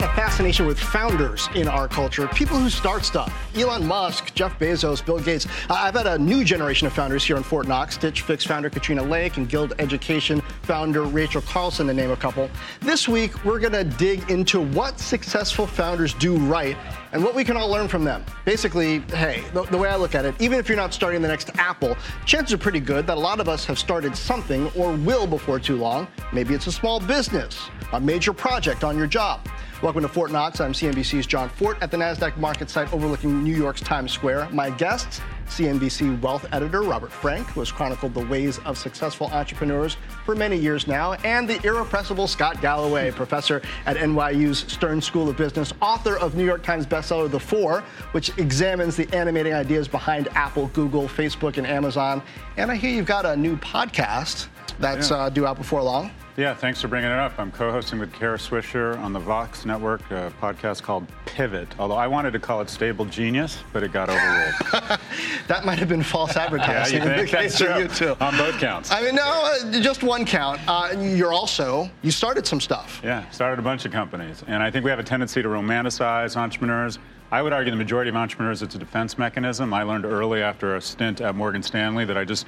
got a fascination with founders in our culture, people who start stuff. Elon Musk, Jeff Bezos, Bill Gates. I've had a new generation of founders here in Fortt Knox. Stitch Fix founder Katrina Lake and Guild Education founder Rachel Carlson, to name a couple. This week, we're going to dig into what successful founders do right and what we can all learn from them. Basically, hey, the, the, way I look at it, even if you're not starting the next Apple, chances are pretty good that a lot of us have started something or will before too long. Maybe it's a small business, a major project on your job. Welcome to Fortt Knox. I'm CNBC's Jon Fortt at the NASDAQ market site overlooking New York's Times Square. My guests, CNBC wealth editor Robert Frank, who has chronicled the ways of successful entrepreneurs for many years now, and the irrepressible Scott Galloway, professor at NYU's Stern School of Business, author of New York Times bestseller The Four, which examines the animating ideas behind Apple, Google, Facebook, and Amazon. And I hear you've got a new podcast that's yeah. uh, due out before long. Yeah, thanks for bringing it up. I'm co-hosting with Kara Swisher on the Vox Network, a podcast called Pivot. Although I wanted to call it Stable Genius, but it got overruled. that might have been false advertising. yeah, you think? That's true. You too. On both counts. I mean, no, uh, just one count. Uh, you're also you started some stuff. Yeah, started a bunch of companies, and I think we have a tendency to romanticize entrepreneurs. I would argue the majority of entrepreneurs, it's a defense mechanism. I learned early after a stint at Morgan Stanley that I just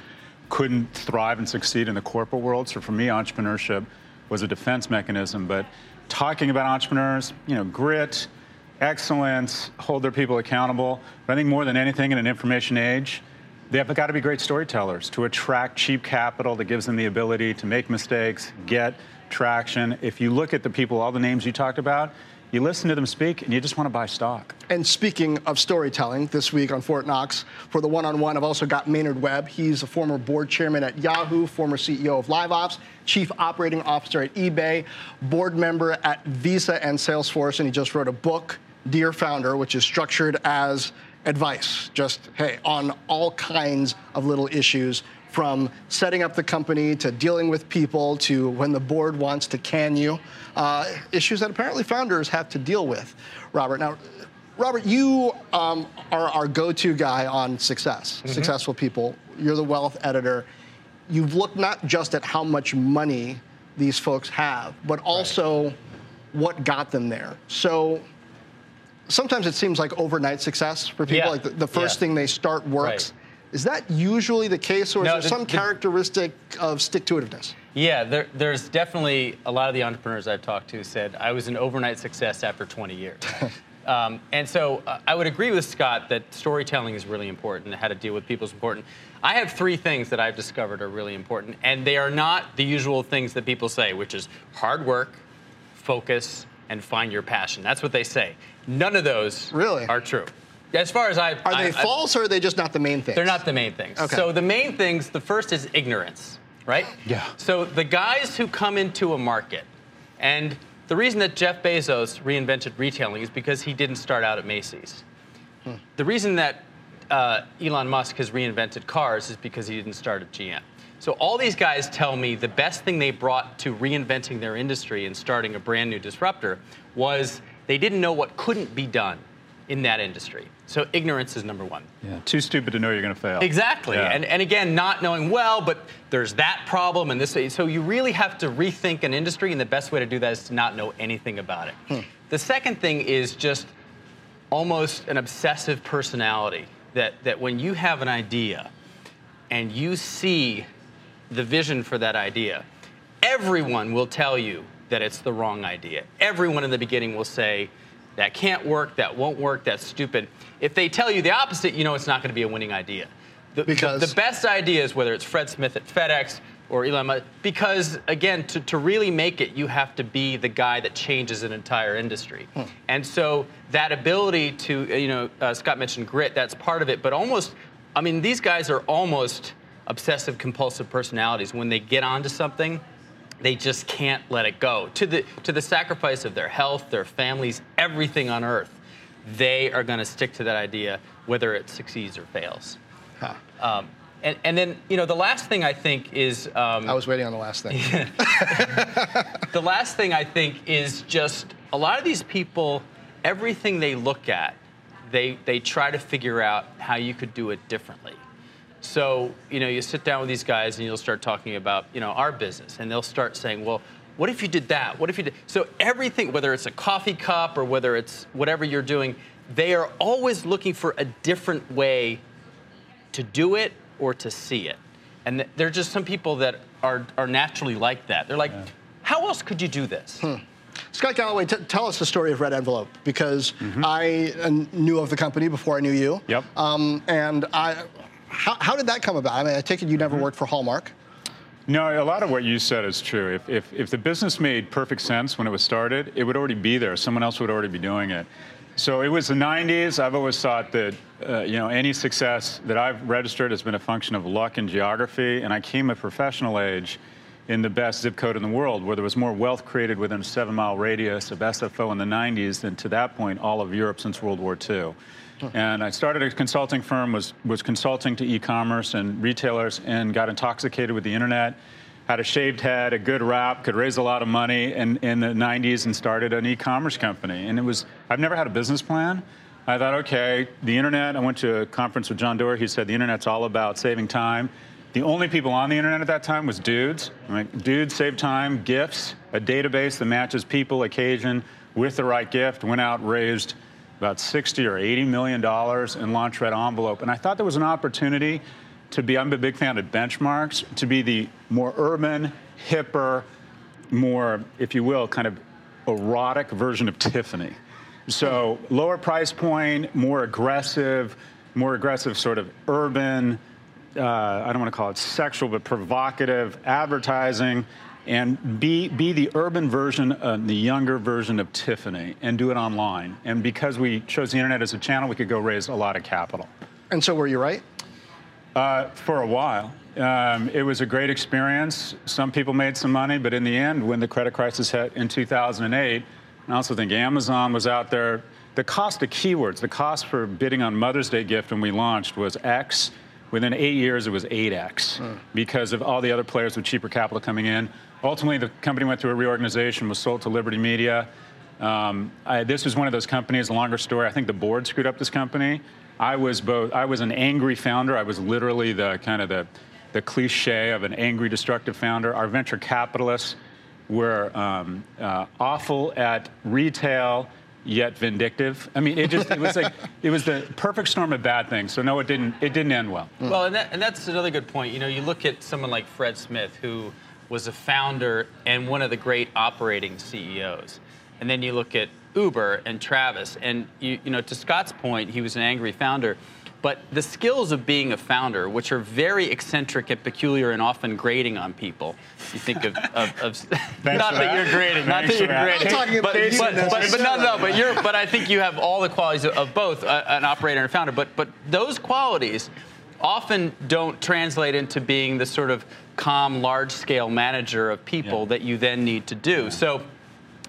couldn't thrive and succeed in the corporate world. So for me, entrepreneurship was a defense mechanism. But talking about entrepreneurs, you know, grit, excellence, hold their people accountable. But I think more than anything in an information age, they have got to be great storytellers to attract cheap capital that gives them the ability to make mistakes, get traction. If you look at the people, all the names you talked about, you listen to them speak and you just want to buy stock. And speaking of storytelling, this week on Fortt Knox, for the one on one, I've also got Maynard Webb. He's a former board chairman at Yahoo, former CEO of LiveOps, chief operating officer at eBay, board member at Visa and Salesforce, and he just wrote a book, Dear Founder, which is structured as advice, just, hey, on all kinds of little issues from setting up the company to dealing with people to when the board wants to can you, uh, issues that apparently founders have to deal with. Robert, now, Robert, you um, are our go-to guy on success, mm-hmm. successful people. You're the wealth editor. You've looked not just at how much money these folks have, but also right. what got them there. So sometimes it seems like overnight success for people. Yeah. Like the, the first yeah. thing they start works. Is that usually the case, or is there the, some the, characteristic of stick to itiveness? Yeah, there, there's definitely a lot of the entrepreneurs I've talked to said I was an overnight success after 20 years. um, and so uh, I would agree with Scott that storytelling is really important and how to deal with people is important. I have three things that I've discovered are really important, and they are not the usual things that people say, which is hard work, focus, and find your passion. That's what they say. None of those really are true. As far as I are they I, false I, or are they just not the main things? They're not the main things. Okay. So the main things, the first is ignorance, right? Yeah. So the guys who come into a market, and the reason that Jeff Bezos reinvented retailing is because he didn't start out at Macy's. Hmm. The reason that uh, Elon Musk has reinvented cars is because he didn't start at GM. So all these guys tell me the best thing they brought to reinventing their industry and starting a brand new disruptor was they didn't know what couldn't be done in that industry. So ignorance is number one. Yeah, too stupid to know you're going to fail. Exactly. Yeah. And, and again, not knowing well, but there's that problem and this. So you really have to rethink an industry, and the best way to do that is to not know anything about it. Hmm. The second thing is just almost an obsessive personality that, that when you have an idea and you see the vision for that idea, everyone will tell you that it's the wrong idea. Everyone in the beginning will say, that can't work, that won't work, that's stupid. If they tell you the opposite, you know it's not going to be a winning idea. The, because the, the best ideas, whether it's Fred Smith at FedEx or Elon Musk, because again, to, to really make it, you have to be the guy that changes an entire industry. Hmm. And so that ability to, you know, uh, Scott mentioned grit, that's part of it, but almost, I mean, these guys are almost obsessive compulsive personalities. When they get onto something, they just can't let it go to the to the sacrifice of their health, their families, everything on earth. They are going to stick to that idea, whether it succeeds or fails. Huh. Um, and, and, then, you know, the last thing I think is. Um, I was waiting on the last thing. the last thing I think is just a lot of these people, everything they look at, they, they try to figure out how you could do it differently. So, you know, you sit down with these guys and you'll start talking about, you know, our business, and they'll start saying, well, what if you did that? What if you did? So everything, whether it's a coffee cup or whether it's whatever you're doing, they are always looking for a different way to do it or to see it. And th- there are just some people that are, are naturally like that. They're like, yeah. how else could you do this? Hmm. Scott Galloway, t- tell us the story of RedEnvelope because mm-hmm. I uh, knew of the company before I knew you. Yep. Um, and I, how, how, did that come about? I mean, I take it you never mm-hmm. worked for Hallmark. No, a lot of what you said is true. If, if, if the business made perfect sense when it was started, it would already be there. Someone else would already be doing it. So it was the 90s. I've always thought that uh, you know any success that I've registered has been a function of luck and geography. And I came at professional age in the best zip code in the world, where there was more wealth created within a seven-mile radius of SFO in the 90s than to that point all of Europe since World War II. And I started a consulting firm, was, was consulting to e-commerce and retailers, and got intoxicated with the internet. Had a shaved head, a good rap, could raise a lot of money in, in the 90s, and started an e-commerce company. And it was, I've never had a business plan. I thought, okay, the internet. I went to a conference with John Doerr. He said the internet's all about saving time. The only people on the internet at that time was dudes. Like, dudes save time, gifts, a database that matches people, occasion with the right gift. Went out, raised about 60 or 80 million dollars in launch red envelope. And I thought there was an opportunity to be, I'm a big fan of benchmarks, to be the more urban, hipper, more, if you will, kind of erotic version of Tiffany. So lower price point, more aggressive, more aggressive sort of urban, uh, I don't want to call it sexual, but provocative advertising and be, be the urban version, uh, the younger version of Tiffany, and do it online. And because we chose the internet as a channel, we could go raise a lot of capital. And so, were you right? Uh, for a while. Um, it was a great experience. Some people made some money, but in the end, when the credit crisis hit in 2008, I also think Amazon was out there. The cost of keywords, the cost for bidding on Mother's Day gift when we launched was X. Within eight years, it was 8x mm. because of all the other players with cheaper capital coming in. Ultimately, the company went through a reorganization, was sold to Liberty Media. Um, I, this was one of those companies, a longer story. I think the board screwed up this company. I was both. I was an angry founder. I was literally the kind of the, the cliche of an angry, destructive founder. Our venture capitalists were um, uh, awful at retail yet vindictive. I mean, it just it was like it was the perfect storm of bad things. So no, it didn't it didn't end well. Well, and, that, and that's another good point. You know, you look at someone like Fred Smith, who was a founder and one of the great operating CEOs, and then you look at Uber and Travis, and you, you know, to Scott's point, he was an angry founder. But the skills of being a founder, which are very eccentric and peculiar and often grating on people, you think of, of, of not that, you're grading, not that you're grading, but, but, but, but, no, no, but you're, but I think you have all the qualities of, of both a, an operator and a founder. But but those qualities often don't translate into being the sort of calm, large-scale manager of people yeah. that you then need to do. Yeah. So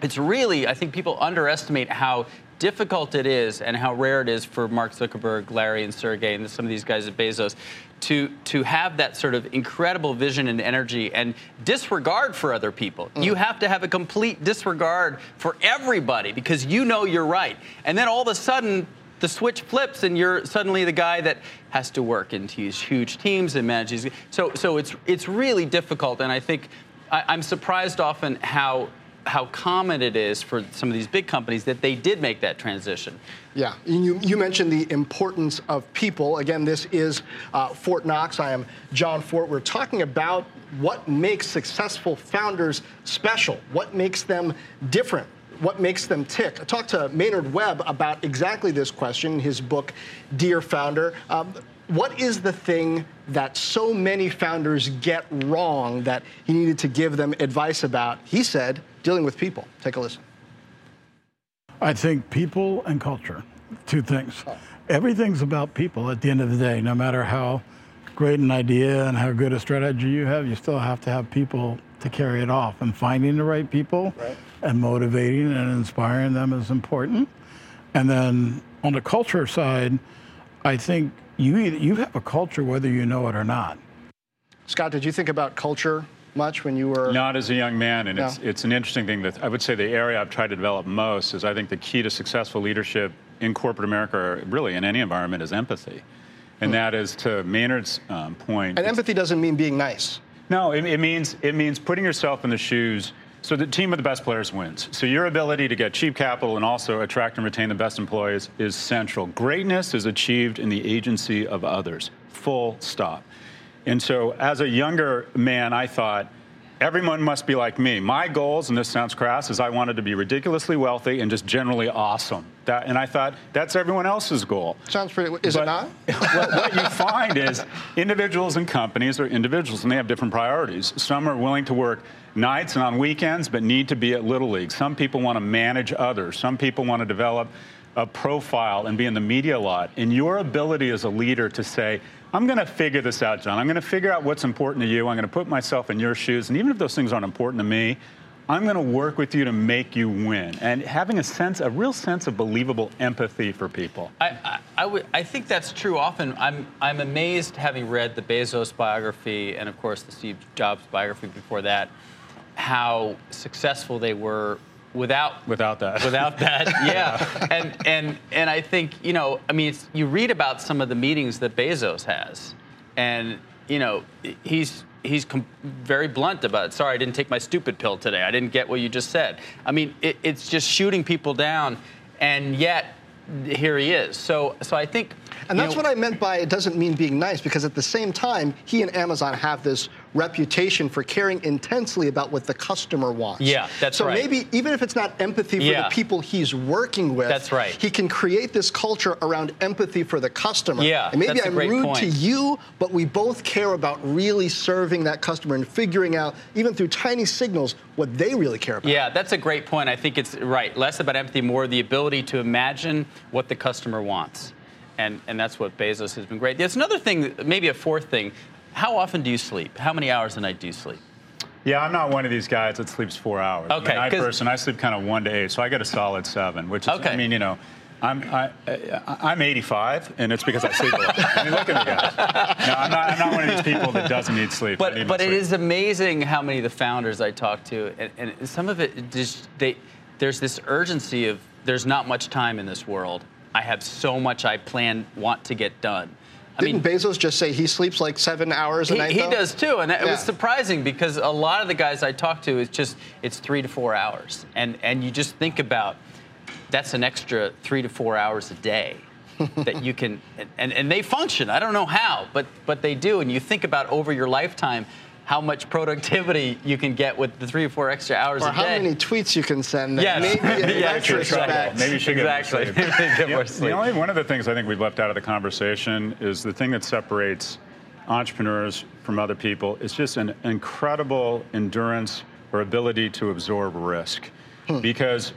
it's really, I think people underestimate how difficult it is and how rare it is for Mark Zuckerberg, Larry, and Sergey, and some of these guys at Bezos to to have that sort of incredible vision and energy and disregard for other people. Mm. You have to have a complete disregard for everybody because you know you're right. And then all of a sudden the switch flips and you're suddenly the guy that has to work into these huge teams and manage these. So so it's it's really difficult and I think I, I'm surprised often how how common it is for some of these big companies that they did make that transition. Yeah, you, you mentioned the importance of people. Again, this is uh, Fortt Knox. I am Jon Fortt. We're talking about what makes successful founders special, what makes them different what makes them tick. I talked to Maynard Webb about exactly this question in his book, Dear Founder. Um, what is the thing that so many founders get wrong that he needed to give them advice about? He said, dealing with people. Take a listen. I think people and culture, two things. Oh. Everything's about people at the end of the day, no matter how great an idea and how good a strategy you have, you still have to have people to carry it off. And finding the right people right. and motivating and inspiring them is important. And then on the culture side, I think you you have a culture whether you know it or not. Scott, did you think about culture much when you were not as a young man and no. it's it's an interesting thing that I would say the area I've tried to develop most is I think the key to successful leadership in corporate America or really in any environment is empathy and hmm. that is to Maynard's um, point and empathy doesn't mean being nice no it, it means it means putting yourself in the shoes So the team of the best players wins. So your ability to get cheap capital and also attract and retain the best employees is central. Greatness is achieved in the agency of others. Full stop. And so as a younger man, I thought, everyone must be like me. My goals, and this sounds crass, is I wanted to be ridiculously wealthy and just generally awesome. That, and I thought that's everyone else's goal. Sounds pretty. Is But it not? what, what you find is individuals and companies are individuals and they have different priorities. Some are willing to work nights and on weekends but need to be at Little League. Some people want to manage others. Some people want to develop a profile and be in the media a lot. And your ability as a leader to say, I'm going to figure this out, John. I'm going to figure out what's important to you. I'm going to put myself in your shoes. And even if those things aren't important to me, I'm going to work with you to make you win. And having a sense, a real sense of believable empathy for people. I, I, I, would, I think that's true often. I'm, I'm amazed, having read the Bezos biography and, of course, the Steve Jobs biography before that, how successful they were without Without that. without that yeah. And and and i think you know i mean it's, you read about some of the meetings that bezos has. And you know he's he's com- very blunt about it sorry i didn't take my stupid pill today. I didn't get what you just said. I mean it, it's just shooting people down and yet here he is. So so i think And that's what I meant by it doesn't mean being nice, because at the same time, he and Amazon have this reputation for caring intensely about what the customer wants. Yeah, that's so right. So maybe even if it's not empathy for Yeah. the people he's working with, That's right. He can create this culture around empathy for the customer. Yeah, and maybe that's a I'm great rude point. to you, but we both care about really serving that customer and figuring out, even through tiny signals, what they really care about. Yeah, that's a great point. I think it's right. Less about empathy, more the ability to imagine what the customer wants. And, and that's what Bezos has been great. There's another thing, maybe a fourth thing. How often do you sleep? How many hours a night do you sleep? Yeah, I'm not one of these guys that sleeps four hours. Okay, I'm a night person. I sleep kind of one to eight, so I get a solid seven, which is, Okay. I mean, you know, I'm I, I'm 85, and it's because I sleep a lot. I mean, look at me, guys. No, I'm not, I'm not one of these people that doesn't need sleep. I need But but it sleep. is amazing how many of the founders I talk to, and, and some of it just they there's this urgency of there's not much time in this world. I have so much I plan want to get done. I Didn't Bezos just say he sleeps like seven hours a he, night? he though? does too, and it Yeah. was surprising because a lot of the guys I talk to, it's just it's three to four hours, and and you just think about that's an extra three to four hours a day that you can, and and they function. I don't know how, but but they do, and you think about over your lifetime. How much productivity you can get with the three or four extra hours Or a how day? many tweets you can send that Yes. maybe in Yes, retrospect. exactly. Maybe you should get more exactly. sleep. get The- more The only one of the things I think we've left out of the conversation is the thing that separates entrepreneurs from other people is just an incredible endurance or ability to absorb risk. Hmm. Because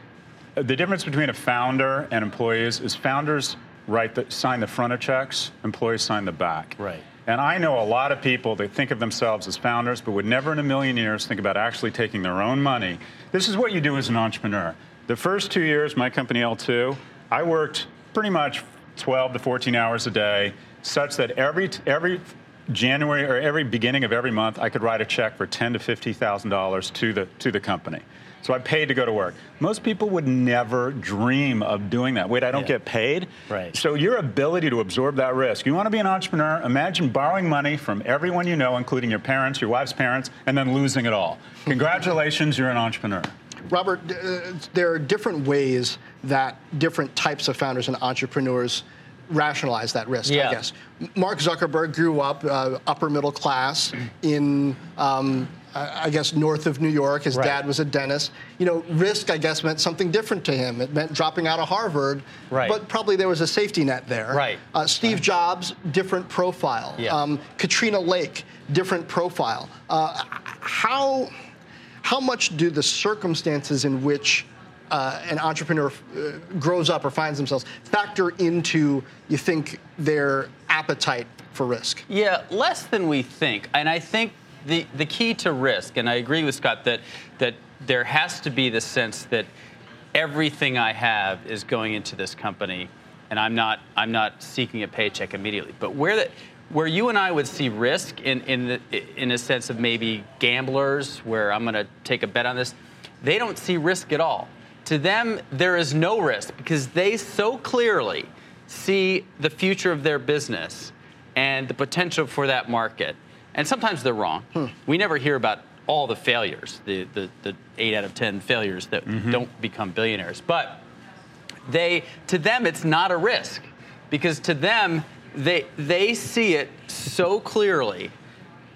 the difference between a founder and employees is founders write the, sign the front of checks, employees sign the back. Right. And I know a lot of people that think of themselves as founders, but would never in a million years think about actually taking their own money. This is what you do as an entrepreneur. The first two years, my company L2, I worked pretty much 12 to 14 hours a day, such that every every January or every beginning of every month, I could write a check for ten to fifty thousand dollars to the to the company. So I paid to go to work. Most people would never dream of doing that. Wait, I don't Yeah. get paid. Right. So your ability to absorb that risk. You want to be an entrepreneur? Imagine borrowing money from everyone you know, including your parents, your wife's parents, and then losing it all. Congratulations, you're an entrepreneur. Robert, uh, there are different ways that different types of founders and entrepreneurs rationalize that risk, Yeah. I guess. Mark Zuckerberg grew up uh, upper middle class in, um, I I guess, north of New York. His Right. dad was a dentist. You know, risk, I guess, meant something different to him. It meant dropping out of Harvard, Right. but probably there was a safety net there. Right. Uh, Steve Jobs, different profile. Yeah. Um, Katrina Lake, different profile. Uh, how, how much do the circumstances in which uh, an entrepreneur uh, grows up or finds themselves factor into, you think, their appetite for risk? Yeah, less than we think. And I think the, the key to risk, and I agree with Scott that, that there has to be the sense that everything I have is going into this company, and I'm not, I'm not seeking a paycheck immediately. But where, the, where you and I would see risk in, in, the, in a sense of maybe gamblers, where I'm going to take a bet on this, they don't see risk at all. To them, there is no risk because they so clearly see the future of their business and the potential for that market. And sometimes they're wrong. We never hear about all the failures, the, the, the eight out of 10 failures that Mm-hmm. don't become billionaires. But they, to them, it's not a risk because to them, they, they see it so clearly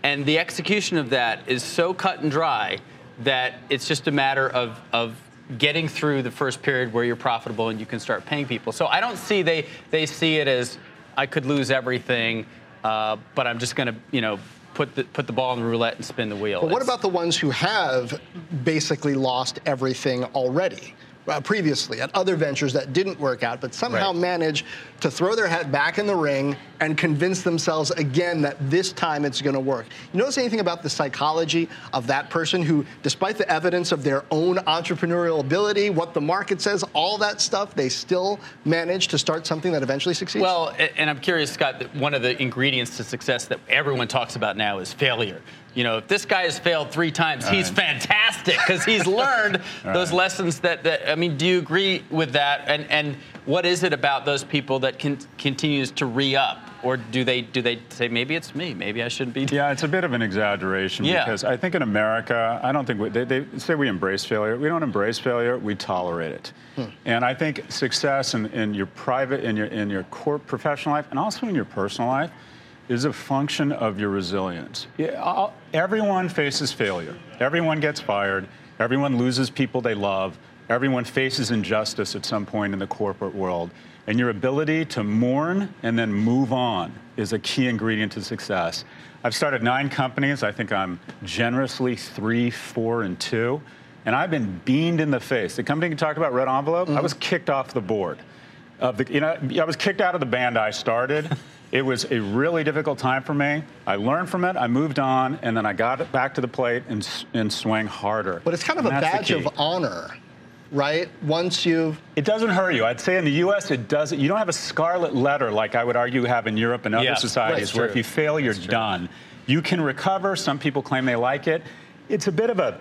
and the execution of that is so cut and dry that it's just a matter of, of getting through the first period where you're profitable and you can start paying people. So I don't see they, they see it as I could lose everything, uh, but I'm just going to, you know, put the, put the ball in the roulette and spin the wheel. But what It's- about the ones who have basically lost everything already? Uh, previously at other ventures that didn't work out, but somehow Right. manage to throw their hat back in the ring and convince themselves again that this time it's going to work. You notice anything about the psychology of that person who, despite the evidence of their own entrepreneurial ability, what the market says, all that stuff, they still manage to start something that eventually succeeds? Well, and I'm curious, Scott, that one of the ingredients to success that everyone talks about now is failure. You know, if this guy has failed three times, he's Right. fantastic because he's learned those Right. lessons that, that, I mean, do you agree with that? And, and what is it about those people that can, continues to re up? Or do they, do they say, maybe it's me, maybe I shouldn't be? Yeah, it's a bit of an exaggeration Yeah. because I think in America, I don't think we, they, they say we embrace failure. We don't embrace failure. We tolerate it. Hmm. And I think success in, in your private, in your in your core professional life, and also in your personal life, is a function of your resilience. Yeah, I'll- everyone faces failure. Everyone gets fired. Everyone loses people they love. Everyone faces injustice at some point in the corporate world. And your ability to mourn and then move on is a key ingredient to success. I've started nine companies. I think I'm generously three, four, and two. And I've been beamed in the face. The company you talked about, RedEnvelope, I mm-hmm. was kicked off the board. Of the, you know, I was kicked out of the band I started. It was a really difficult time for me. I learned from it. I moved on, and then I got it back to the plate and, s- and swang harder. but it's kind of And a badge of honor, right? Once you've It doesn't hurt you. I'd say in the U.S. it doesn't. You don't have a scarlet letter like I would argue you have in Europe and other Yeah, societies, right, where true. if you fail, you're done. You can recover. Some people claim they like it. It's a bit of a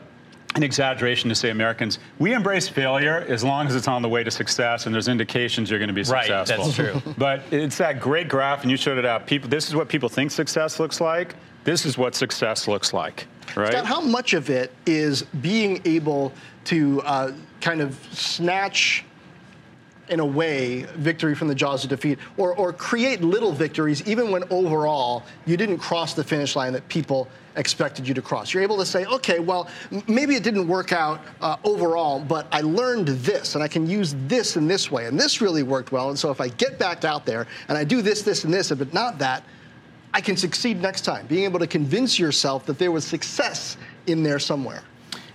an exaggeration to say Americans we embrace failure as long as it's on the way to success and there's indications you're going to be successful. Right, successful. that's true. But it's that great graph, and you showed it out. People, this is what people think success looks like. This is what success looks like, right? Scott, how much of it is being able to uh, kind of snatch, in a way, victory from the jaws of defeat, or, or create little victories, even when overall you didn't cross the finish line that people expected you to cross? You're able to say, okay, well, maybe it didn't work out uh, overall, but I learned this, and I can use this in this way, and this really worked well. And so if I get back out there and I do this, this, and this, but not that, I can succeed next time. Being able to convince yourself that there was success in there somewhere.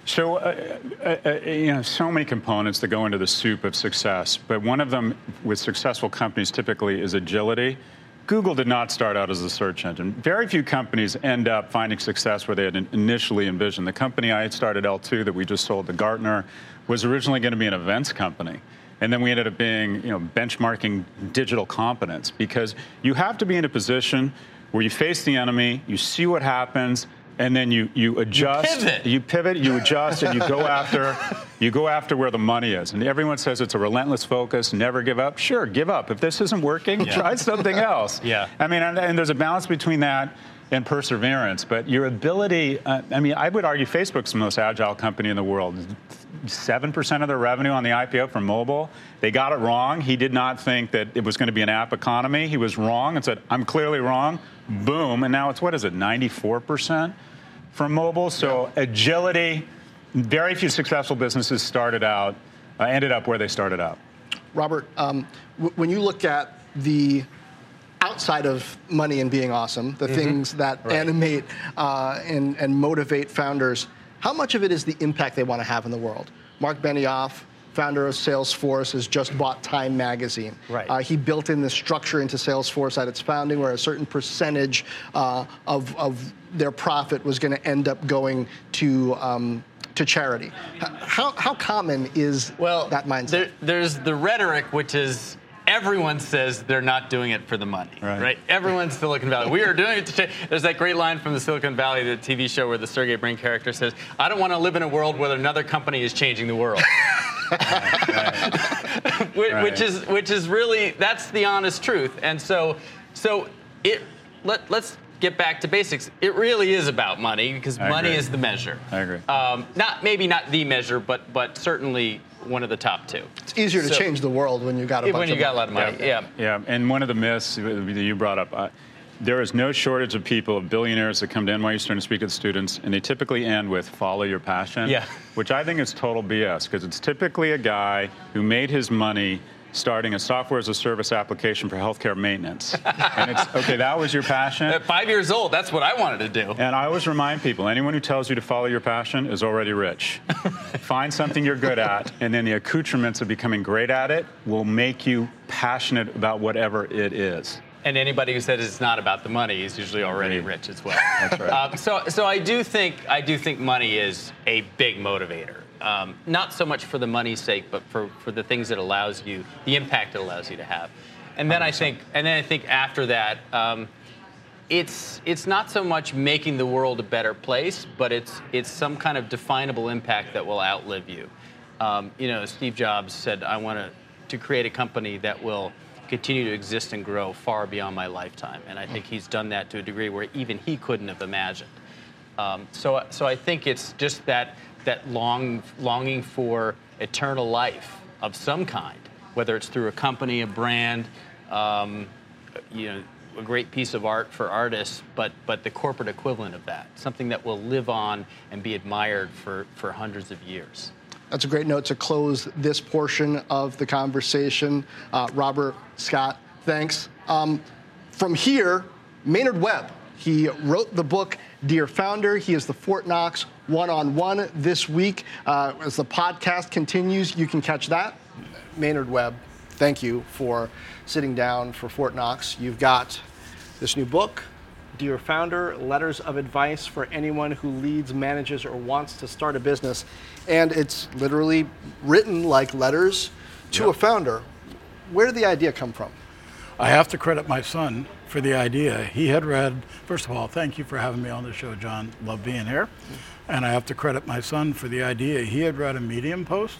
So, uh, uh, uh, you know, so many components that go into the soup of success, but one of them with successful companies typically is agility. Google did not start out as a search engine. Very few companies end up finding success where they had initially envisioned. The company I had started, L2, that we just sold to Gartner, was originally going to be an events company. And then we ended up being, you know, benchmarking digital competence because you have to be in a position where you face the enemy, you see what happens, and then you, you adjust. pivot. You pivot, you adjust, and you go after you go after where the money is. And everyone says it's a relentless focus, never give up. Sure, give up. If this isn't working, try something else. Yeah. I mean, and, and there's a balance between that and perseverance. But your ability, uh, I mean, I would argue Facebook's the most agile company in the world. 7% of their revenue on the IPO from mobile. They got it wrong. He did not think that it was going to be an app economy. He was wrong and said, I'm clearly wrong. Boom. And now it's, what is it, 94%? From mobile. So agility, very few successful businesses started out, uh, ended up where they started out. Robert, um, w- when you look at the outside of money and being awesome, the things that animate uh, and, and motivate founders, how much of it is the impact they want to have in the world? Marc Benioff, founder of Salesforce, has just bought Time Magazine. Right. Uh, he built in the structure into Salesforce at its founding, where a certain percentage uh, of, of their profit was going to end up going to um, to charity. How, how common is Well, that mindset? There, there's the rhetoric, which is everyone says they're not doing it for the money, Right. right? Everyone's Silicon Valley. We are doing it to change. There's that great line from the Silicon Valley, the TV show, where the Sergey Brin character says, "I don't want to live in a world where another company is changing the world." which, Right. which is which is really that's the honest truth. And so so it let let's get back to basics. It really is about money because I money agree. is the measure. I agree. Um, not maybe not the measure, but but certainly one of the top two. It's easier to So- change the world when you got a bunch when you of got a lot of money. Yeah. Yeah, and one of the myths that you brought up, uh, there is no shortage of people, of billionaires that come to NYU Stern to speak to students, and they typically end with "follow your passion," Yeah. which I think is total BS because it's typically a guy who made his money starting a software as a service application for healthcare maintenance, and it's okay. That was your passion. At five years old, that's what I wanted to do. And I always remind people anyone who tells you to follow your passion is already rich. Find something you're good at, and then the accoutrements of becoming great at it will make you passionate about whatever it is. And anybody who says it's not about the money is usually already Agreed. rich as well. That's right. Um, so, so I do think I do think money is a big motivator. Um, not so much for the money's sake, but for, for the things it allows you, the impact it allows you to have. And then I think, and then I think after that, um, it's it's not so much making the world a better place, but it's it's some kind of definable impact that will outlive you. Um, you know, Steve Jobs said, "I want to to create a company that will continue to exist and grow far beyond my lifetime," and I think he's done that to a degree where even he couldn't have imagined. Um, so so I think it's just that that long longing for eternal life of some kind, whether it's through a company, a brand. Um, you know, a great piece of art for artists, but but the corporate equivalent of that, something that will live on and be admired for for hundreds of years. That's a great note to close this portion of the conversation. Uh, Robert Scott, thanks. Um, from here, Maynard Webb. He wrote the book Dear Founder. He is the Fortt Knox one on one this week. Uh, as the podcast continues, you can catch that. Maynard Webb, thank you for sitting down for Fortt Knox. You've got this new book, Dear Founder Letters of Advice for Anyone Who Leads, Manages, or Wants to Start a Business. And it's literally written like letters to a founder. Where did the idea come from? I have to credit my son for the idea. He had read, first of all, thank you for having me on the show, John. Love being here. And I have to credit my son for the idea. He had read a Medium post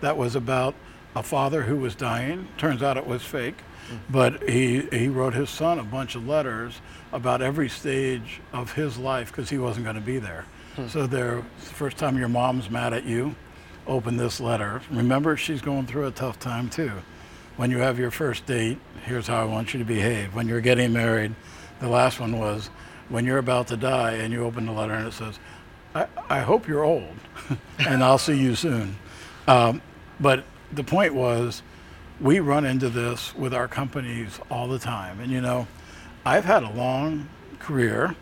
that was about a father who was dying. Turns out it was fake. But he, he wrote his son a bunch of letters about every stage of his life because he wasn't going to be there. So there, the first time your mom's mad at you, open this letter. Remember, she's going through a tough time too. When you have your first date, here's how I want you to behave. When you're getting married, the last one was when you're about to die and you open the letter and it says, I, I hope you're old and I'll see you soon. Um, but the point was, we run into this with our companies all the time. And you know, I've had a long career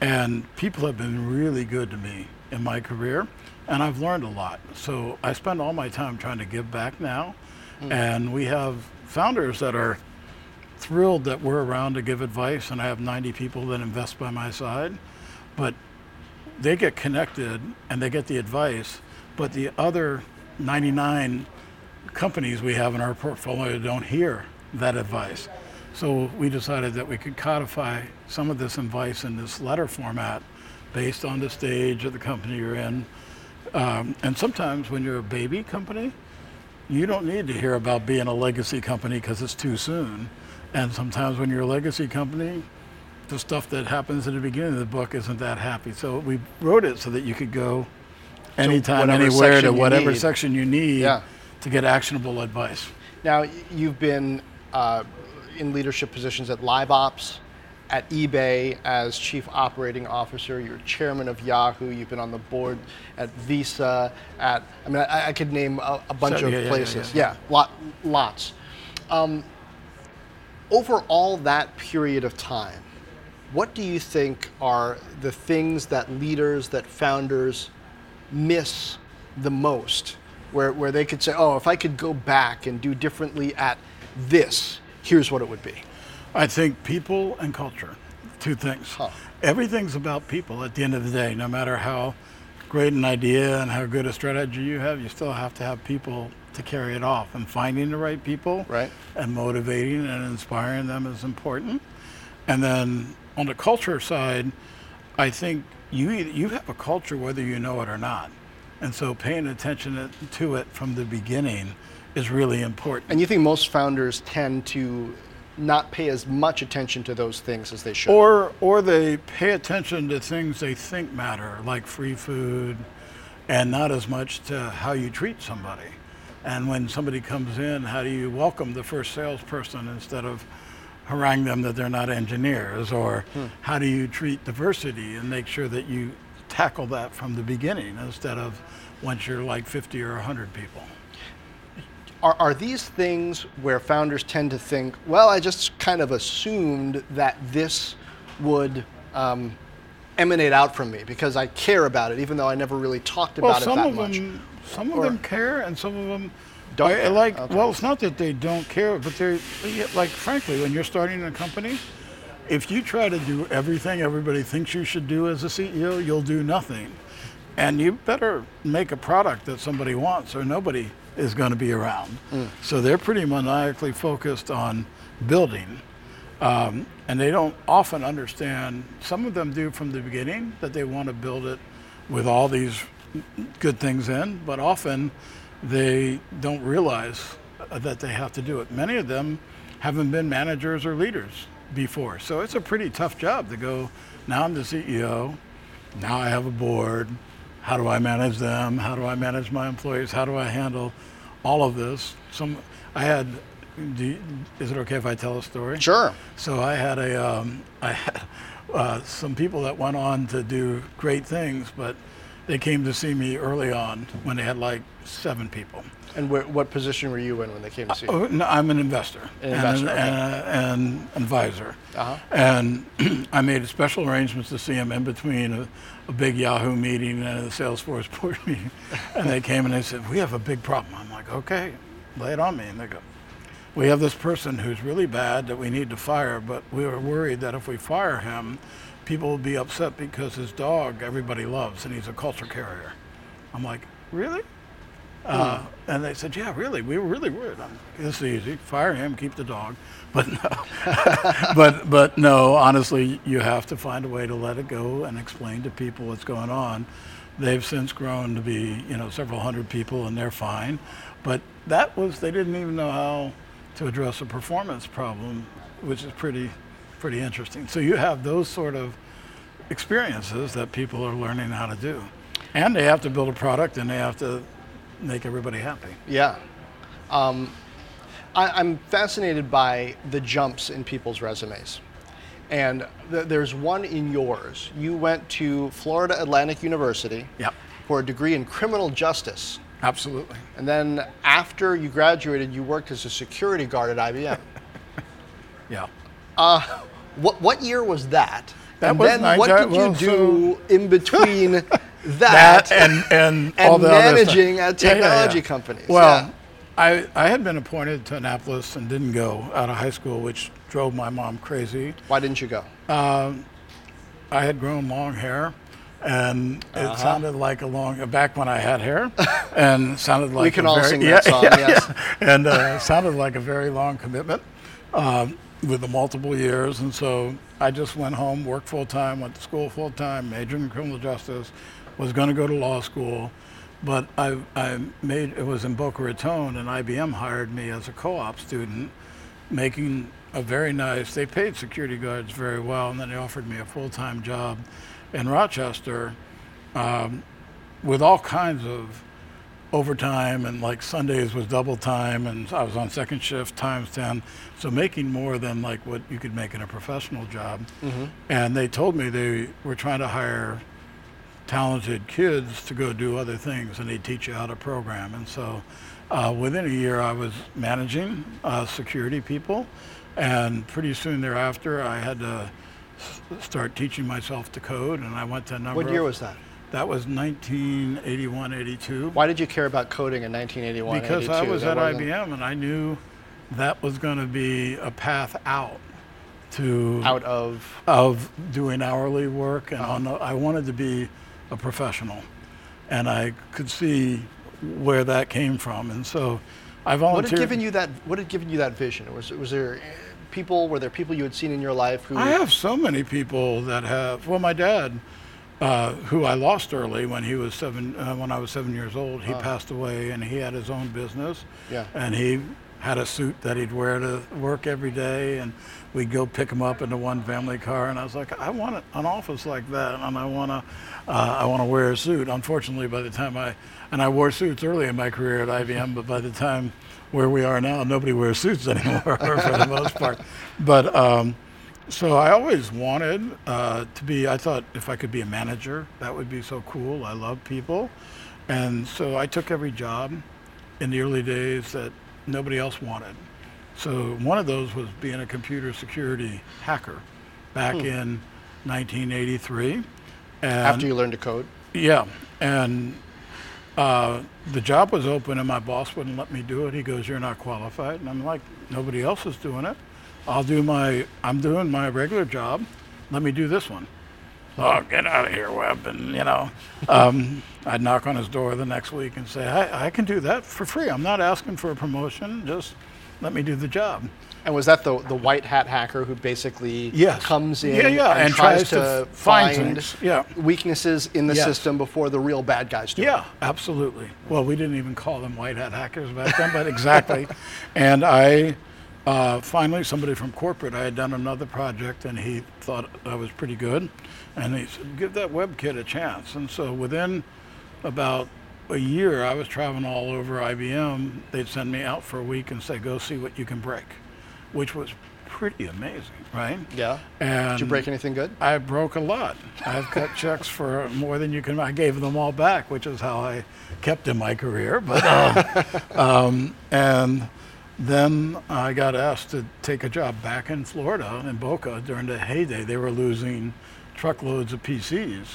and people have been really good to me in my career and I've learned a lot. So I spend all my time trying to give back now. Hmm. And we have founders that are thrilled that we're around to give advice and I have 90 people that invest by my side. But they get connected and they get the advice, but the other 99 companies we have in our portfolio don't hear that advice. So we decided that we could codify some of this advice in this letter format based on the stage of the company you're in. Um, and sometimes when you're a baby company, you don't need to hear about being a legacy company because it's too soon. And sometimes when you're a legacy company, the stuff that happens at the beginning of the book isn't that happy. So we wrote it so that you could go anytime, anywhere to whatever need. section you need Yeah. To get actionable advice. Now, you've been uh, in leadership positions at LiveOps, at eBay as chief operating officer. You're chairman of Yahoo. You've been on the board at Visa. At I mean, I, I could name a, a bunch So- of yeah, yeah, yeah, places. yeah. lot, lots. Um, over all that period of time, what do you think are the things that leaders, that founders miss the most? Where, where they could say, oh, if I could go back and do differently at this, here's what it would be. I think people and culture, two things. Huh. Everything's about people at the end of the day. No matter how great an idea and how good a strategy you have, you still have to have people to carry it off. And finding the right people Right. and motivating and inspiring them is important. And then on the culture side, I think you you have a culture whether you know it or not. And so paying attention to it from the beginning is really important. And you think most founders tend to not pay as much attention to those things as they should. Or, or they pay attention to things they think matter, like free food, and not as much to how you treat somebody. And when somebody comes in, how do you welcome the first salesperson instead of harangue them that they're not engineers? Or hmm. how do you treat diversity and make sure that you tackle that from the beginning instead of once you're like 50 or 100 people? Are, are these things where founders tend to think, well, I just kind of assumed that this would um, emanate out from me because I care about it, even though I never really talked Well, about it some that of much? them, some of Or- them care, and some of them Don't I- I care. like. Okay. Well, it's not that they don't care, but they're like, frankly, when you're starting a company, if you try to do everything everybody thinks you should do as a CEO, you'll do nothing, and you better make a product that somebody wants, or nobody is going to be around. Mm. So they're pretty maniacally focused on building. Um, and they don't often understand, some of them do from the beginning, that they want to build it with all these good things in, but often they don't realize that they have to do it. Many of them haven't been managers or leaders before. So it's a pretty tough job to go, now I'm the CEO, now I have a board. How do I manage them? How do I manage my employees? How do I handle all of this? Some, I had, you, is it okay if I tell a story? Sure. So I had a, um, I had uh, some people that went on to do great things, but they came to see me early on when they had like seven people. And wh- what position were you in when they came to see you? Oh, no, I'm an investor, An and investor, an, okay. and an advisor, Uh-huh. and I made special arrangements to see him in between a, a big Yahoo meeting and a Salesforce board meeting, and they came and they said, "We have a big problem." I'm like, "Okay, lay it on me." And they go, "We have this person who's really bad that we need to fire, but we are worried that if we fire him, people will be upset because his dog everybody loves, and he's a culture carrier." I'm like, "Really?" Uh, and they said, "Yeah, really, we really this is easy. Fire him, keep the dog." But no, but but no. Honestly, you have to find a way to let it go and explain to people what's going on. They've since grown to be, you know, several hundred people, and they're fine. But that was they didn't even know how to address a performance problem, which is pretty pretty interesting. So you have those sort of experiences that people are learning how to do, and they have to build a product, and they have to make everybody happy. Yeah. Um, I, I'm fascinated by the jumps in people's resumes. And th- there's one in yours. You went to Florida Atlantic University Yep. for a degree in criminal justice. Absolutely. And then after you graduated, you worked as a security guard at IBM. Yeah. what, what year was that? That and was then what did well, you do in between that, That and and, and all the managing at Yeah, yeah, yeah. technology companies? Well, Yeah. I, I had been appointed to Annapolis and didn't go out of high school, which drove my mom crazy. Why didn't you go? I had grown long hair, and it Uh-huh. sounded like a long back when I had hair, and sounded like we can a all very, sing yeah, that song, yeah, yes. yeah. and uh, sounded like a very long commitment um, with the multiple years, and so I just went home, worked full time, went to school full time, majored in criminal justice, was going to go to law school, but I, I made it was in Boca Raton, and IBM hired me as a co-op student, making a very nice. They paid security guards very well, and then they offered me a full-time job in Rochester um, with all kinds of overtime and like Sundays was double time and I was on second shift times 10 so making more than like what you could make in a professional job and they told me they were trying to hire talented kids to go do other things and they teach you how to program and so uh, within a year I was managing uh, security people and pretty soon thereafter I had to s- start teaching myself to code and I went to a number What year of- was that? that was 1981 82 Why did you care about coding in 1981? because I was That at wasn't IBM and I knew that was going to be a path out to Out of. of doing hourly work and Uh-huh. on I wanted to be a professional and I could see where that came from and so I volunteered. What had given you that? What had given you that vision? Was was there people? Were there people you had seen in your life who? I have so many people that have. Well, my dad, uh, who I lost early when he was seven, uh, when I was seven years old, he passed away, and he had his own business. Yeah. And he had a suit that he'd wear to work every day, and we'd go pick him up in the one family car. And I was like, I want an office like that, and I want to, uh, I want to wear a suit. Unfortunately, by the time I, and I wore suits early in my career at IBM, but by the time where we are now, nobody wears suits anymore for the most part. But um, so I always wanted uh, to be. I thought if I could be a manager, that would be so cool. I love people, and so I took every job in the early days that nobody else wanted. So one of those was being a computer security hacker back hmm. in 1983. And After you learned to code? Yeah. And uh, the job was open and my boss wouldn't let me do it. He goes, You're not qualified. And I'm like, Nobody else is doing it. I'll do my, I'm doing my regular job. Let me do this one. Oh, get out of here, Webb. And, you know, um, I'd knock on his door the next week and say, I, I can do that for free. I'm not asking for a promotion. Just let me do the job. And was that the, the white hat hacker who basically yes. comes in yeah, yeah, and, and tries, tries, to find, find yeah. weaknesses in the yes. system before the real bad guys do? Yeah, absolutely. Well, we didn't even call them white hat hackers back then, but exactly. and I uh, finally, somebody from corporate, I had done another project and he thought I was pretty good. And he said, give that Webb kid a chance. And so within about a year, I was traveling all over IBM. They'd send me out for a week and say, go see what you can break, which was pretty amazing, right? Yeah. And Did you break anything good? I broke a lot. I've cut checks for more than you can. I gave them all back, which is how I kept in my career. But uh, um, and then I got asked to take a job back in Florida in Boca during the heyday. They were losing truckloads of PCs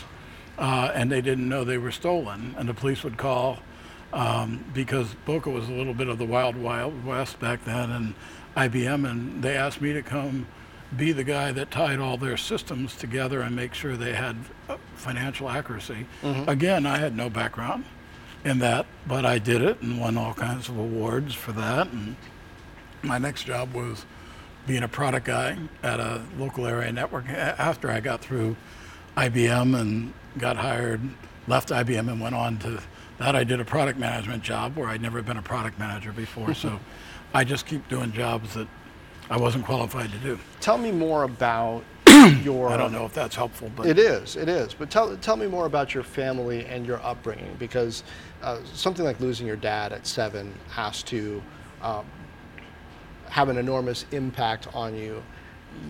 uh, and they didn't know they were stolen. And the police would call um, because Boca was a little bit of the wild, wild west back then, and IBM, and they asked me to come be the guy that tied all their systems together and make sure they had uh, financial accuracy. Mm-hmm. Again, I had no background in that, but I did it and won all kinds of awards for that. And my next job was being a product guy at a local area network after I got through IBM and got hired, left IBM and went on to that. I did a product management job where I'd never been a product manager before. so I just keep doing jobs that I wasn't qualified to do. Tell me more about your. I don't know if that's helpful, but it is. It is. But tell tell me more about your family and your upbringing, because uh, something like losing your dad at seven has to um, have an enormous impact on you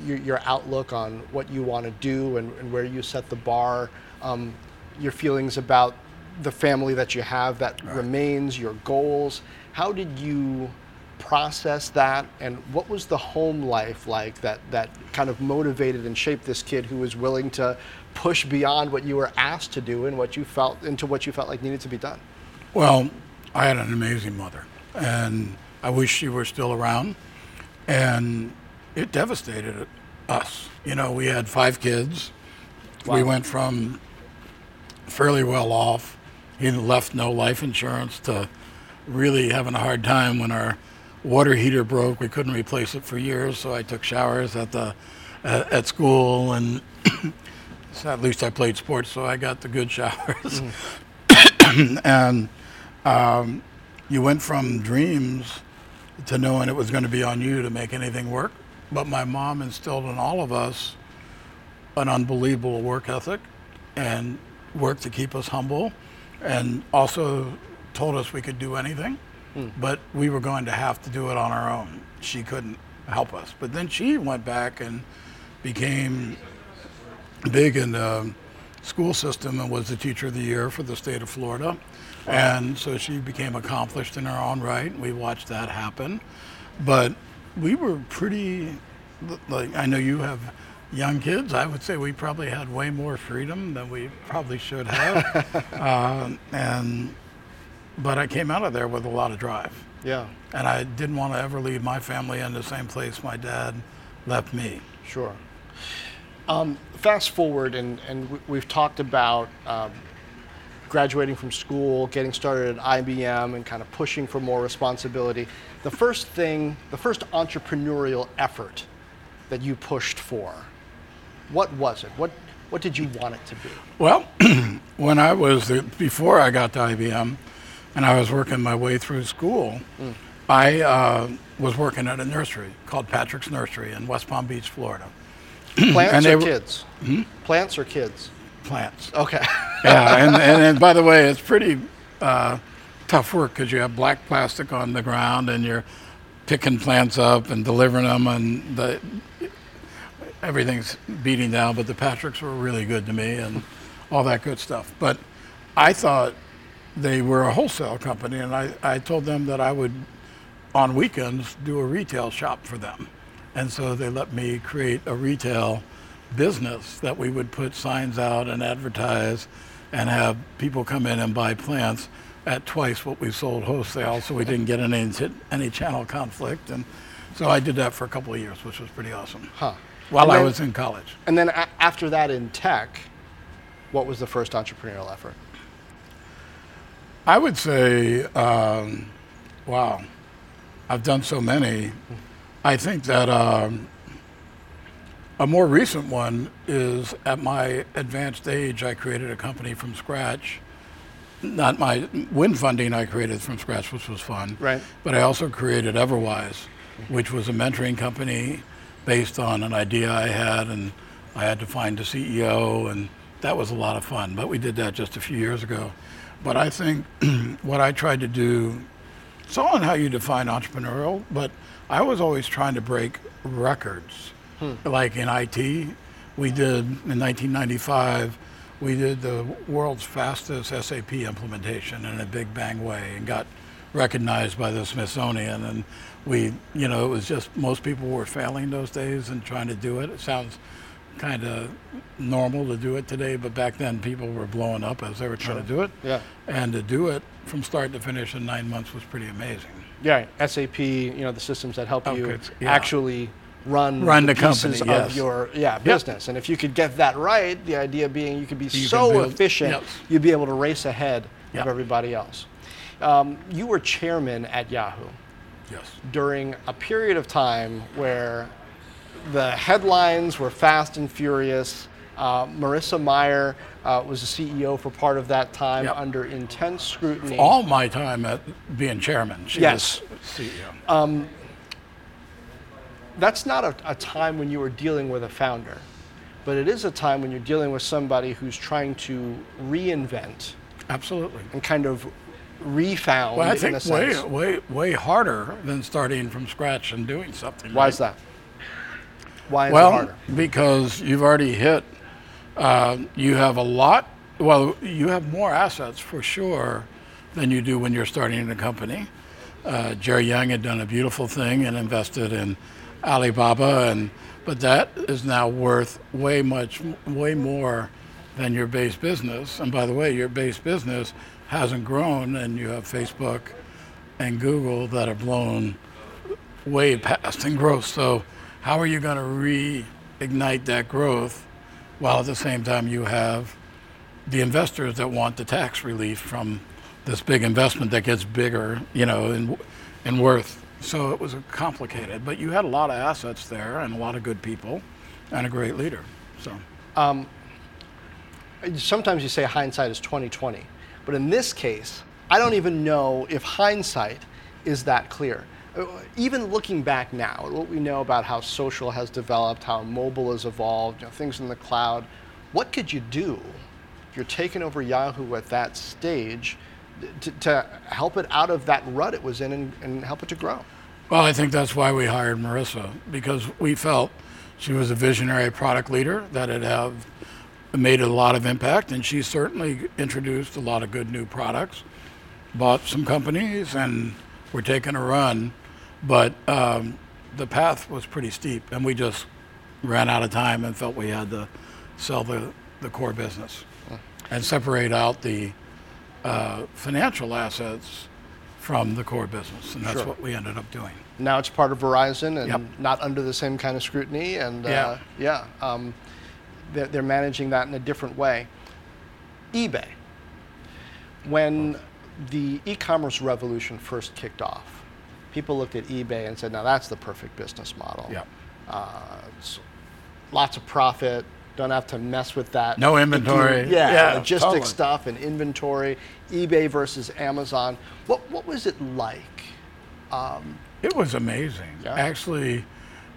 your, your outlook on what you want to do and, and where you set the bar, um, your feelings about the family that you have that right. remains, your goals. How did you process that, and what was the home life like that that kind of motivated and shaped this kid who was willing to push beyond what you were asked to do and what you felt into what you felt like needed to be done? Well, I had an amazing mother, and I wish she were still around. And it devastated us. You know, we had five kids. Wow. We went from fairly well off, he left no life insurance, to really having a hard time when our water heater broke. We couldn't replace it for years, so I took showers at the at, at school, and at least I played sports, so I got the good showers. Mm. and um, you went from dreams to knowing it was going to be on you to make anything work. But my mom instilled in all of us an unbelievable work ethic and work to keep us humble and also told us we could do anything, mm. but we were going to have to do it on our own. She couldn't help us. But then she went back and became big in the school system and was the teacher of the year for the state of Florida. And so she became accomplished in her own right. We watched that happen. But we were pretty, like, I know you have young kids. I would say we probably had way more freedom than we probably should have. uh, and, but I came out of there with a lot of drive. Yeah. And I didn't want to ever leave my family in the same place my dad left me. Sure. Um, fast forward, and, and we've talked about um, graduating from school, getting started at IBM, and kind of pushing for more responsibility. The first thing, the first entrepreneurial effort that you pushed for, what was it? What, what did you want it to be? Well, when I was, before I got to IBM, and I was working my way through school, mm. I uh, was working at a nursery called Patrick's Nursery in West Palm Beach, Florida. Plants And or were- kids? Plants or kids? Plants. Okay. yeah, and, and, and by the way, it's pretty uh, tough work because you have black plastic on the ground and you're picking plants up and delivering them, and the everything's beating down. But the Patricks were really good to me and all that good stuff. But I thought they were a wholesale company, and I, I told them that I would, on weekends, do a retail shop for them. And so they let me create a retail business that we would put signs out and advertise and have people come in and buy plants at twice what we sold wholesale so we didn't get any, any channel conflict. And so I did that for a couple of years, which was pretty awesome. Huh. While And I was in college. And then a- after that in tech, what was the first entrepreneurial effort? I would say, um, wow, I've done so many. I think that um, a more recent one is at my advanced age, I created a company from scratch. Not my wind funding, I created from scratch, which was fun. Right. But I also created Everwise, which was a mentoring company based on an idea I had, and I had to find a CEO, and that was a lot of fun. But we did that just a few years ago. But I think what I tried to do, it's all on how you define entrepreneurial, but I was always trying to break records. Like in IT, we did in 1995, we did the world's fastest SAP implementation in a big bang way and got recognized by the Smithsonian. And we, you know, it was just most people were failing those days and trying to do it. It sounds kind of normal to do it today, but back then people were blowing up as they were trying to do it. Yeah. And to do it from start to finish in nine months was pretty amazing. Yeah, SAP, you know, the systems that help oh, you Okay, yeah. actually run, Run the pieces company, of yes. your yeah business. And if you could get that right, the idea being you could be You so build- efficient, yes. you'd be able to race ahead Yeah. of everybody else. Um, you were chairman at Yahoo Yes. during a period of time where the headlines were fast and furious. Uh, Marissa Mayer uh, was the CEO for part of that time Yep. under intense scrutiny. All my time at being chairman, she Yes. was CEO. That's not a, a time when you are dealing with a founder, but it is a time when you're dealing with somebody who's trying to reinvent Absolutely. and kind of refound Well, I in a think way, way, way harder than starting from scratch and doing something. Why right? is that? Why is it Well, harder? because you've already hit, uh, you have a lot, well, you have more assets for sure than you do when you're starting a company. Uh, Jerry Yang had done a beautiful thing and invested in Alibaba, and but that is now worth way much, way more than your base business. And by the way, your base business hasn't grown, and you have Facebook and Google that have blown way past in growth. So, how are you going to reignite that growth while at the same time you have the investors that want the tax relief from this big investment that gets bigger, you know, in, in worth? So it was complicated, but you had a lot of assets there and a lot of good people and a great leader. So, Sometimes you say hindsight is 2020, but in this case, I don't even know if hindsight is that clear. Uh, Even looking back now, at what we know about how social has developed, how mobile has evolved, you know, things in the cloud, what could you do if you're taking over Yahoo at that stage to, to help it out of that rut it was in and, and help it to grow? Well, I think that's why we hired Marissa because we felt she was a visionary product leader that had have made a lot of impact, and she certainly introduced a lot of good new products, bought some companies, and we're taking a run. But um, the path was pretty steep, and we just ran out of time and felt we had to sell the, the core business and separate out the uh, financial assets from the core business, and that's Sure. what we ended up doing. Now it's part of Verizon and Yep. not under the same kind of scrutiny. And uh, yeah, um, they're, they're managing that in a different way. eBay. When the e commerce revolution first kicked off, people looked at eBay and said, now that's the perfect business model. Uh, lots of profit, don't have to mess with that. No inventory. Yeah, Yeah, logistics totally. stuff and inventory, eBay versus Amazon. What, what was it like um, It was amazing. Yeah. Actually,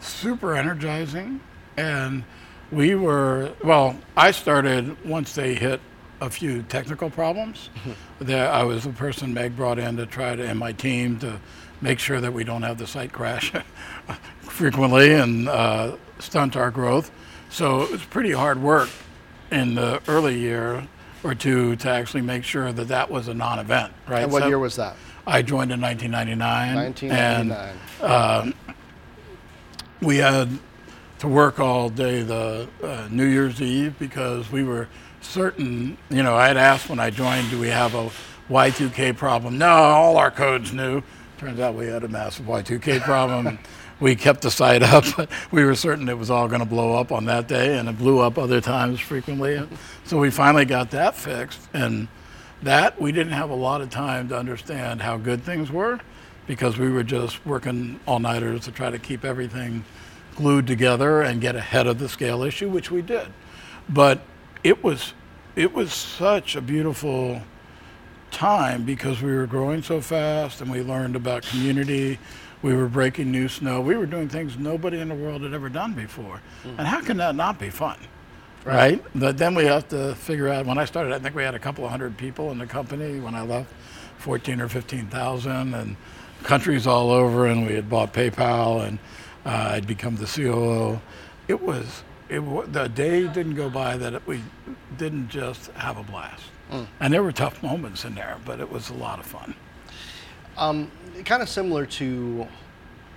super energizing. And we were, well, I started once they hit a few technical problems. that I was the person Meg brought in to try to, and my team to make sure that we don't have the site crash frequently and uh, stunt our growth. So it was pretty hard work in the early year or two to actually make sure that that was a non-event, right? And what So year was that? I joined in 1999. 1999. And we had to work all day the uh, New Year's Eve because we were certain, you know, I had asked when I joined, do we have a Y2K problem? No, all our codes knew. Turns out we had a massive Y2K problem. we kept the site up, we were certain it was all going to blow up on that day, and it blew up other times frequently. So we finally got that fixed, and that we didn't have a lot of time to understand how good things were because we were just working all nighters to try to keep everything glued together and get ahead of the scale issue, which we did. But it was it was such a beautiful time because we were growing so fast and we learned about community. We were breaking new snow. We were doing things nobody in the world had ever done before. And how can that not be fun? Right. But then we have to figure out. When I started, I think we had a couple of hundred people in the company. When I left, 14 or 15,000, and countries all over. And we had bought PayPal, and uh, I'd become the COO. It was. It the day didn't go by that we didn't just have a blast. And there were tough moments in there, but it was a lot of fun. Kind of similar to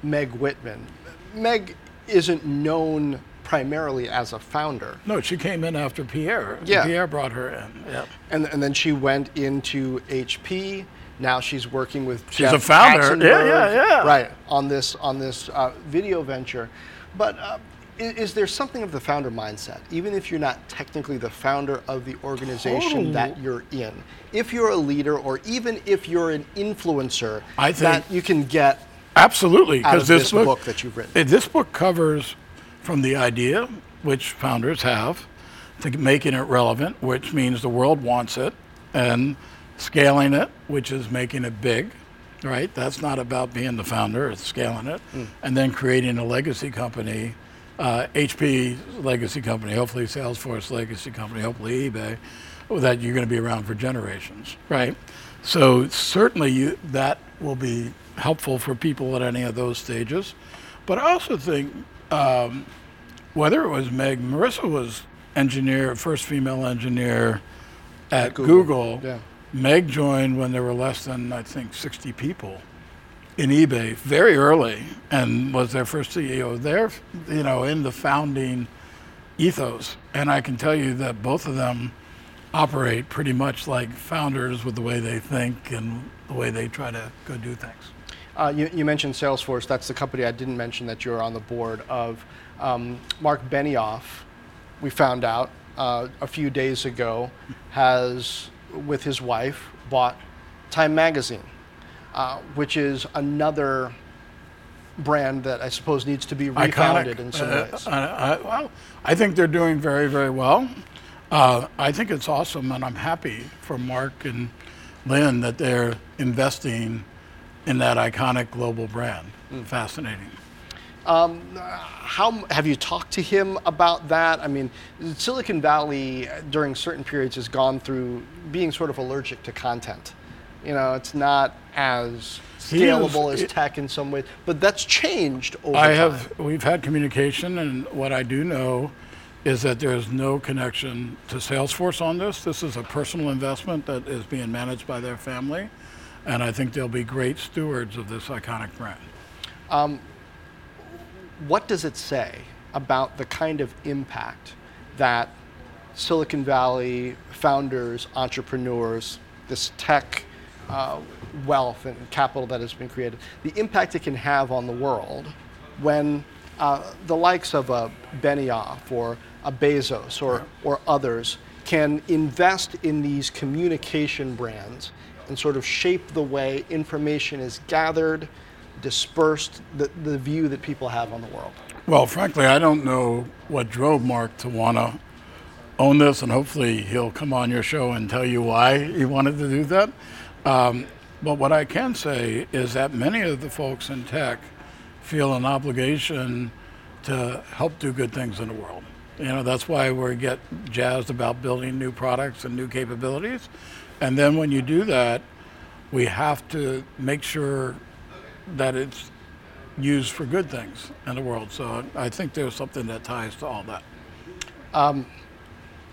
Meg Whitman. Meg isn't known primarily as a founder, No, she came in after Pierre. Yeah. Pierre brought her in. Yep. and, and then she went into HP. Now she's working with She's Jeff a founder. Yeah, yeah, yeah. Right on this on this uh, video venture, but. Uh, is there something of the founder mindset, even if you're not technically the founder of the organization oh. that you're in? If you're a leader, or even if you're an influencer, I that think- you can get Absolutely, out because of this, this book, book that you've written. This book covers from the idea, which founders have, to making it relevant, which means the world wants it, and scaling it, which is making it big. Right, that's not about being the founder; it's scaling it, hmm. and then creating a legacy company, uh, HP legacy company, hopefully Salesforce legacy company, hopefully eBay, that you're going to be around for generations. Right, so certainly you, that will be helpful for people at any of those stages. But I also think um, whether it was Meg, Marissa was engineer, first female engineer at Google, Google. yeah. Meg joined when there were less than I think 60 people in eBay very early and was their first CEO. They're you know in the founding ethos, and I can tell you that both of them operate pretty much like founders with the way they think and the way they try to go do things. Uh, you, you mentioned Salesforce. That's the company I didn't mention that you're on the board of. Um, Marc Benioff, we found out uh, a few days ago, has, with his wife, bought Time Magazine, uh, which is another brand that I suppose needs to be refounded in some Uh, ways. I, I, well, I think they're doing very, very well. Uh, I think it's awesome, and I'm happy for Marc and Lynn that they're investing in that iconic global brand. Hmm. Fascinating. How have you talked to him about that? I mean, Silicon Valley uh, during certain periods has gone through being sort of allergic to content. You know, it's not as He is- scalable as tech in some ways, but that's changed over I time. have. We've had communication, and what I do know is that there is no connection to Salesforce on this. This is a personal investment that is being managed by their family, and I think they'll be great stewards of this iconic brand. Um, what does it say about the kind of impact that Silicon Valley founders, entrepreneurs, this tech uh, wealth and capital that has been created, the impact it can have on the world when uh, the likes of a Benioff or a Bezos or, or others can invest in these communication brands and sort of shape the way information is gathered, dispersed, the, the view that people have on the world. Well, frankly, I don't know what drove Marc to want to own this, and hopefully he'll come on your show and tell you why he wanted to do that. Um, But what I can say is that many of the folks in tech feel an obligation to help do good things in the world. You know, that's why we get jazzed about building new products and new capabilities. And then when you do that, we have to make sure that it's used for good things in the world. So I think there's something that ties to all that. Um,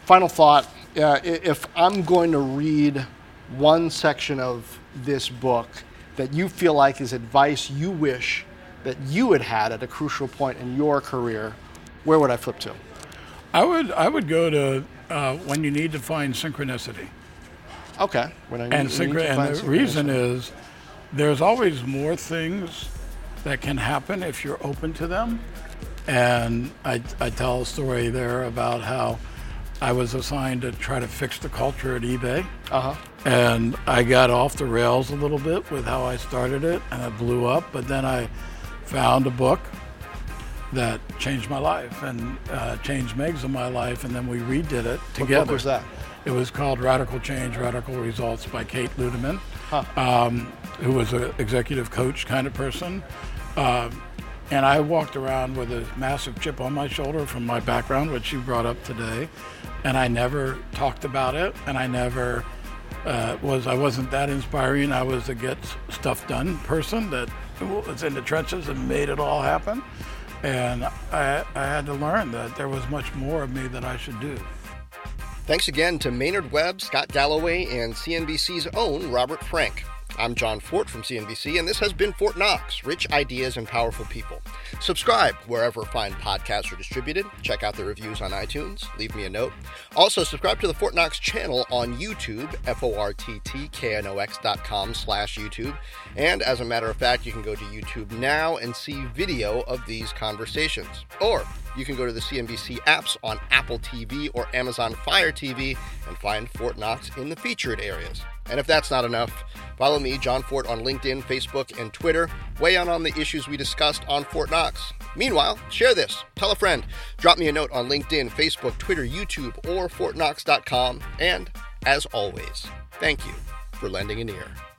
final thought uh, if I'm going to read one section of this book that you feel like is advice you wish that you had had at a crucial point in your career, where would I flip to? I would I would go to uh, when you need to find synchronicity. Okay. When I need, and, synchro- and the reason is there's always more things that can happen if you're open to them. And I, I tell a story there about how I was assigned to try to fix the culture at eBay. Uh-huh. And I got off the rails a little bit with how I started it, and it blew up. But then I found a book that changed my life and uh, changed Meg's in my life, and then we redid it together. What book was that? It was called Radical Change, Radical Results by Kate Ludeman, huh. um, who was an executive coach kind of person. Uh, and I walked around with a massive chip on my shoulder from my background, which you brought up today. And I never talked about it, and I never uh, was, I wasn't that inspiring. I was a get stuff done person that was in the trenches and made it all happen. And I, I had to learn that there was much more of me that I should do. Thanks again to Maynard Webb, Scott Galloway, and CNBC's own Robert Frank. I'm Jon Fortt from CNBC, and this has been Fortt Knox Rich Ideas and Powerful People. Subscribe wherever fine podcasts are distributed. Check out the reviews on iTunes. Leave me a note. Also, subscribe to the Fortt Knox channel on YouTube, F O R T T K N O X dot com slash YouTube. And as a matter of fact, you can go to YouTube now and see video of these conversations. Or you can go to the CNBC apps on Apple TV or Amazon Fire TV and find Fortt Knox in the featured areas. And if that's not enough, follow me, Jon Fortt, on LinkedIn, Facebook, and Twitter. Weigh in on the issues we discussed on Fortt Knox. Meanwhile, share this, tell a friend, drop me a note on LinkedIn, Facebook, Twitter, YouTube, or ForttKnox.com. And as always, thank you for lending an ear.